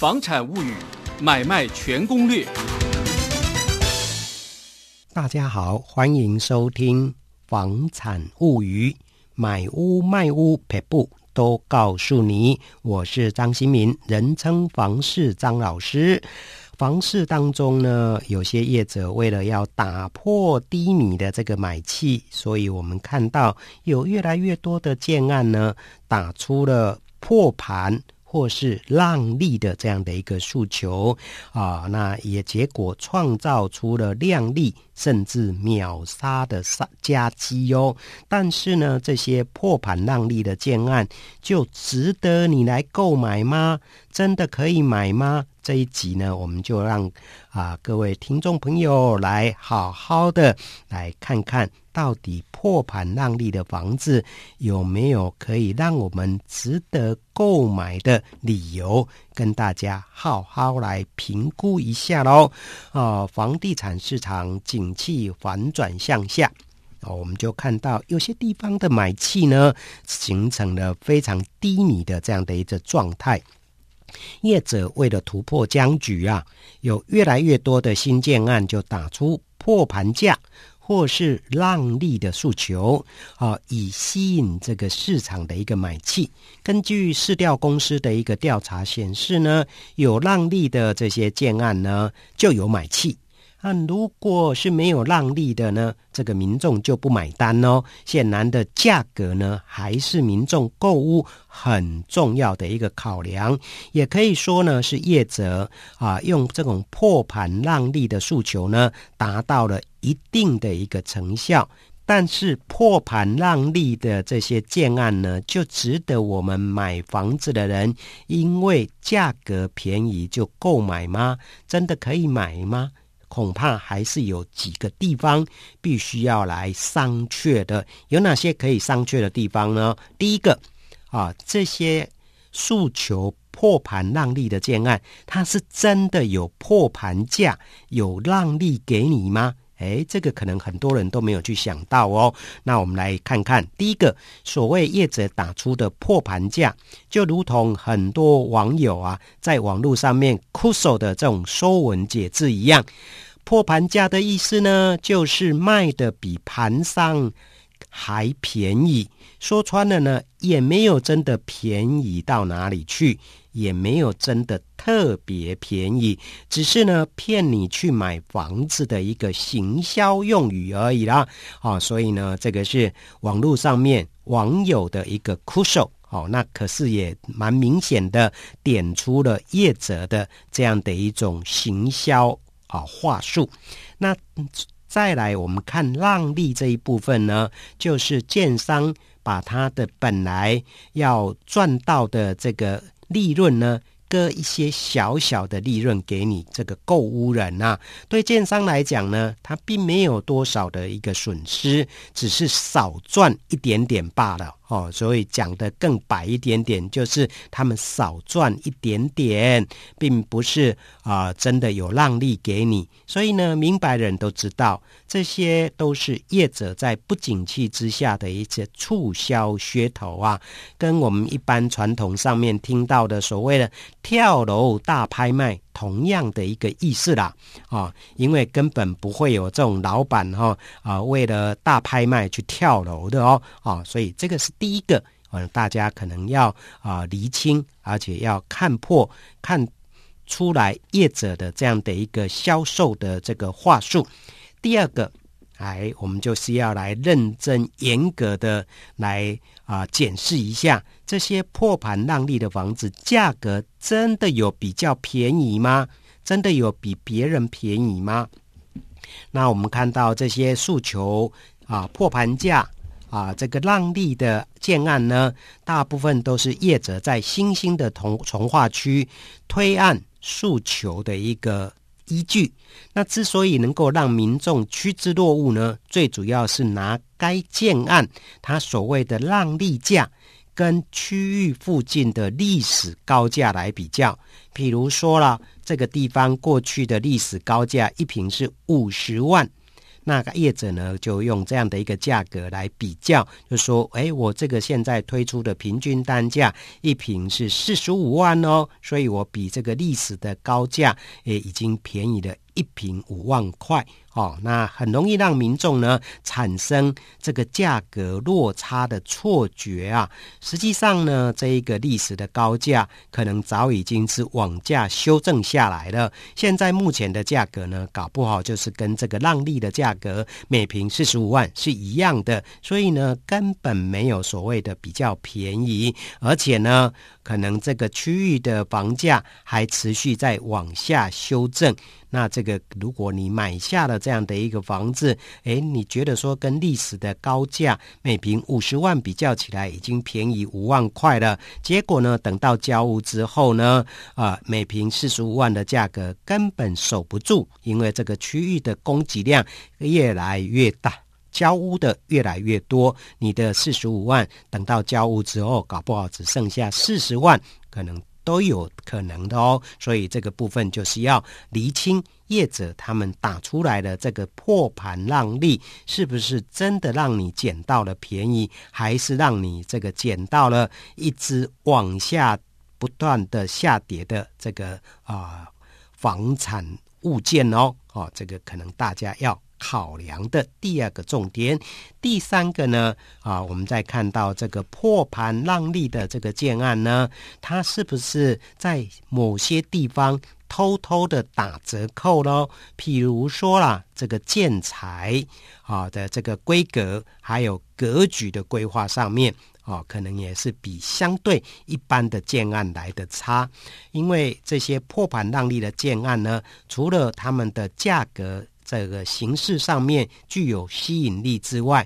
房产物语买卖全攻略。大家好，欢迎收听房产物语，买屋卖屋赔不都告诉你。我是张新民，人称房市张老师。房市当中呢，有些业者为了要打破低迷的这个买气，所以我们看到有越来越多的建案呢，打出了破盘。或是让利的这样的一个诉求啊，那也结果创造出了量利甚至秒杀的杀佳绩哟。但是呢，这些破盘让利的建案就值得你来购买吗？真的可以买吗？这一集呢，我们就让啊各位听众朋友来好好的来看看。到底破盘让利的房子有没有可以让我们值得购买的理由？跟大家好好来评估一下喽。啊、房地产市场景气反转向下，啊、我们就看到有些地方的买气呢，形成了非常低迷的这样的一个状态。业者为了突破僵局啊，有越来越多的新建案就打出破盘价。或是让利的诉求啊，以吸引这个市场的一个买气。根据市调公司的一个调查显示呢，有让利的这些建案呢，就有买气。那如果是没有让利的呢，这个民众就不买单哦。显然的价格呢，还是民众购物很重要的一个考量。也可以说呢，是业者啊，用这种破盘让利的诉求呢，达到了一定的一个成效。但是破盘让利的这些建案呢，就值得我们买房子的人因为价格便宜就购买吗？真的可以买吗？恐怕还是有几个地方必须要来商榷的。有哪些可以商榷的地方呢？第一个啊，这些诉求破盘让利的建案，它是真的有破盘价，有让利给你吗？诶，这个可能很多人都没有去想到哦。那我们来看看，第一个，所谓业者打出的破盘价，就如同很多网友啊在网络上面酷搜的这种说文解字一样，破盘价的意思呢，就是卖的比盘上还便宜。说穿了呢，也没有真的便宜到哪里去。也没有真的特别便宜，只是呢骗你去买房子的一个行销用语而已啦。啊，所以呢，这个是网络上面网友的一个酷搜。哦，那可是也蛮明显的点出了业者的这样的一种行销啊话术。那再来我们看让利这一部分呢，就是建商把他的本来要赚到的这个。利润呢，割一些小小的利润给你这个购物人呐、啊，对建商来讲呢，他并没有多少的一个损失，只是少赚一点点罢了。哦，所以讲得更白一点点，就是他们少赚一点点，并不是啊、真的有让利给你。所以呢，明白人都知道，这些都是业者在不景气之下的一些促销噱头啊，跟我们一般传统上面听到的所谓的跳楼大拍卖。同样的一个意思啦，啊，因为根本不会有这种老板哈啊，为了大拍卖去跳楼的哦，啊，所以这个是第一个，嗯，大家可能要啊厘清，而且要看破看出来业者的这样的一个销售的这个话术。第二个。哎，我们就是要来认真严格的来啊检视一下这些破盘让利的房子价格，真的有比较便宜吗？真的有比别人便宜吗？那我们看到这些诉求啊破盘价啊这个让利的建案呢，大部分都是业者在新兴的同从化区推案诉求的一个。依据，那之所以能够让民众趋之若鹜呢，最主要是拿该建案它所谓的让利价跟区域附近的历史高价来比较。比如说了，这个地方过去的历史高价一平是五十万，那个业者呢，就用这样的一个价格来比较，就说：哎，我这个现在推出的平均单价一瓶是四十五万哦，所以我比这个历史的高价也已经便宜了一瓶五万块。哦，那很容易让民众呢产生这个价格落差的错觉啊。实际上呢，这一个历史的高价可能早已经是网价修正下来了。现在目前的价格呢，搞不好就是跟这个让利的价格每瓶四十五万是一样的。所以呢，根本没有所谓的比较便宜，而且呢，可能这个区域的房价还持续在往下修正。那这个，如果你买下了这样的一个房子，诶，你觉得说跟历史的高价每平五十万比较起来，已经便宜五万块了。结果呢，等到交屋之后呢，啊，每平四十五万的价格根本守不住，因为这个区域的供给量越来越大，交屋的越来越多，你的四十五万等到交屋之后，搞不好只剩下四十万，可能。都有可能的哦，所以这个部分就是要厘清业者他们打出来的这个破盘让利，是不是真的让你捡到了便宜，还是让你这个捡到了一只往下不断的下跌的这个啊、房产物件哦？哦，这个可能大家要。考量的第二个重点，第三个呢，啊，我们再看到这个破盘让利的这个建案呢，它是不是在某些地方偷偷的打折扣喽？譬如说啦，这个建材啊的这个规格，还有格局的规划上面，啊，可能也是比相对一般的建案来的差，因为这些破盘让利的建案呢，除了他们的价格。这个形式上面具有吸引力之外，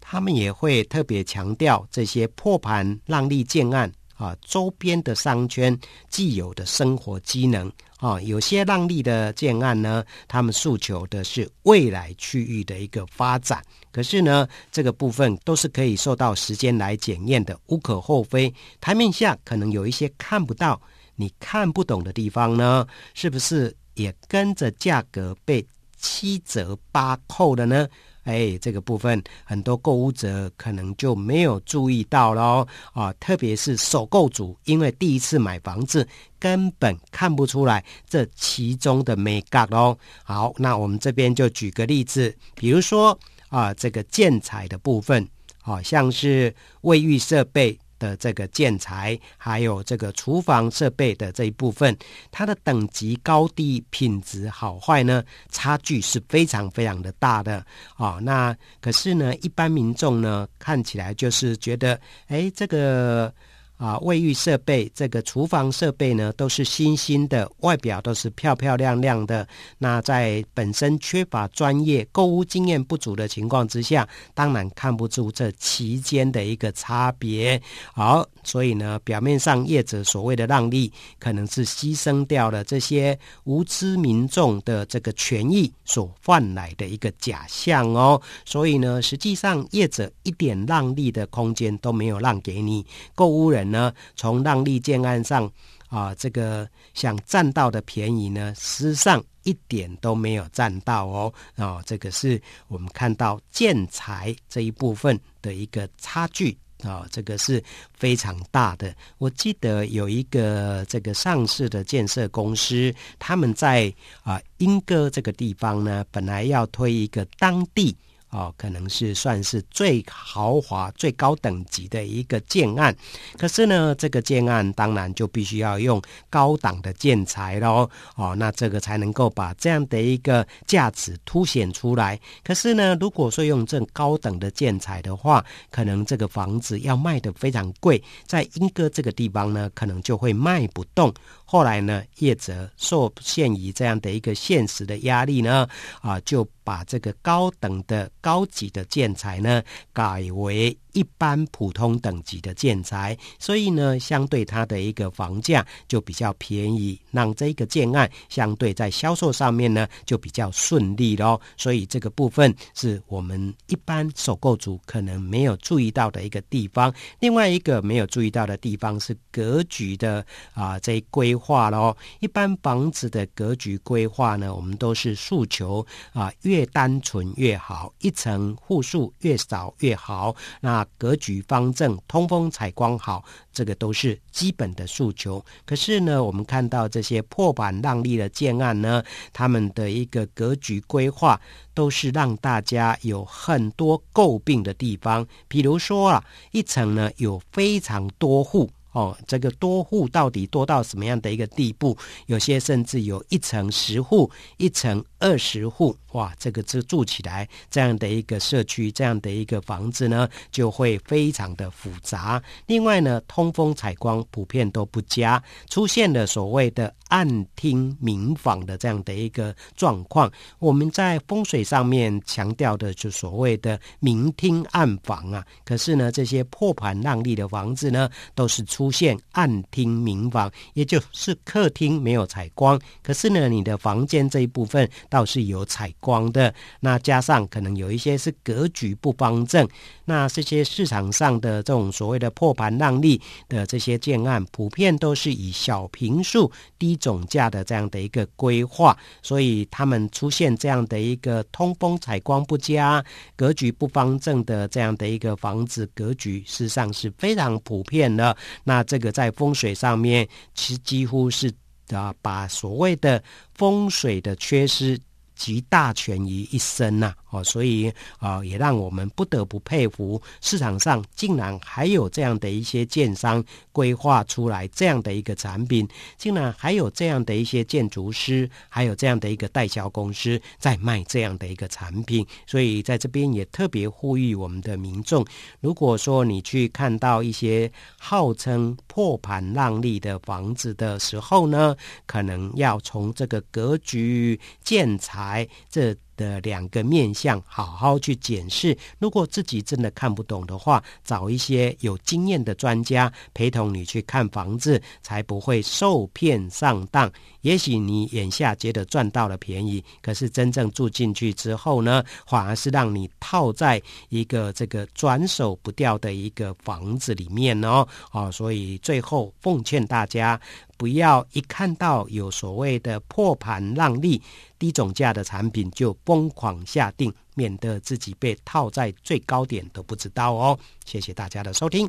他们也会特别强调这些破盘让利建案啊，周边的商圈既有的生活机能啊，有些让利的建案呢，他们诉求的是未来区域的一个发展。可是呢，这个部分都是可以受到时间来检验的，无可厚非。台面下可能有一些看不到、你看不懂的地方呢，是不是？也跟着价格被七折八扣的呢？哎，这个部分很多购物者可能就没有注意到喽啊！特别是首购族，因为第一次买房子，根本看不出来这其中的美感喽。好，那我们这边就举个例子，比如说啊，这个建材的部分，好、啊、像是卫浴设备。的这个建材，还有这个厨房设备的这一部分，它的等级高低、品质好坏呢，差距是非常非常的大的哦。那可是呢，一般民众呢，看起来就是觉得，哎，这个。啊，卫浴设备，这个厨房设备呢，都是新兴的，外表都是漂漂亮亮的。那在本身缺乏专业购物经验不足的情况之下，当然看不出这其间的一个差别。好，所以呢，表面上业者所谓的让利，可能是牺牲掉了这些无知民众的这个权益所换来的一个假象哦。所以呢，实际上业者一点让利的空间都没有让给你，购物人。呢，从让利建案上啊，这个想占到的便宜呢，实上一点都没有占到哦。啊，这个是我们看到建材这一部分的一个差距啊，这个是非常大的。我记得有一个这个上市的建设公司，他们在啊莺歌这个地方呢，本来要推一个当地。哦，可能是算是最豪华、最高等级的一个建案，可是呢，这个建案当然就必须要用高档的建材喽。哦，那这个才能够把这样的一个价值凸显出来。可是呢，如果说用这高等的建材的话，可能这个房子要卖得非常贵，在莺歌这个地方呢，可能就会卖不动。后来呢，业者受限于这样的一个现实的压力呢，啊，就把这个高等的高级的建材呢，改为一般普通等级的建材，所以呢，相对它的一个房价就比较便宜，让这个建案相对在销售上面呢就比较顺利咯。所以这个部分是我们一般首购族可能没有注意到的一个地方。另外一个没有注意到的地方是格局的啊这规划咯。一般房子的格局规划呢，我们都是诉求啊越越单纯越好，一层户数越少越好。那格局方正，通风采光好，这个都是基本的诉求。可是呢，我们看到这些破板让利的建案呢，他们的一个格局规划都是让大家有很多诟病的地方。比如说啊，一层呢有非常多户。哦，这个多户到底多到什么样的一个地步？有些甚至有一层十户，一层二十户，哇，这个这住起来这样的一个社区，这样的一个房子呢，就会非常的复杂。另外呢，通风采光普遍都不佳，出现了所谓的暗厅明房的这样的一个状况。我们在风水上面强调的就所谓的明厅暗房啊，可是呢，这些破盘让利的房子呢，都是出。出现暗厅明房，也就是客厅没有采光，可是呢，你的房间这一部分倒是有采光的。那加上可能有一些是格局不方正，那这些市场上的这种所谓的破盘让利的这些建案，普遍都是以小坪数、低总价的这样的一个规划，所以他们出现这样的一个通风采光不佳、格局不方正的这样的一个房子格局，事实上是非常普遍的。那这个在风水上面，其实几乎是啊，把所谓的风水的缺失集大权于一身呐。哦，所以啊、呃，也让我们不得不佩服市场上竟然还有这样的一些建商规划出来这样的一个产品，竟然还有这样的一些建筑师，还有这样的一个代销公司在卖这样的一个产品。所以在这边也特别呼吁我们的民众，如果说你去看到一些号称破盘让利的房子的时候呢，可能要从这个格局、建材这。的两个面相，好好去检视。如果自己真的看不懂的话，找一些有经验的专家陪同你去看房子，才不会受骗上当。也许你眼下觉得赚到了便宜，可是真正住进去之后呢，反而是让你套在一个这个转手不掉的一个房子里面哦。哦，所以最后奉劝大家。不要一看到有所谓的破盘让利、低总价的产品就疯狂下定，免得自己被套在最高点都不知道哦。谢谢大家的收听。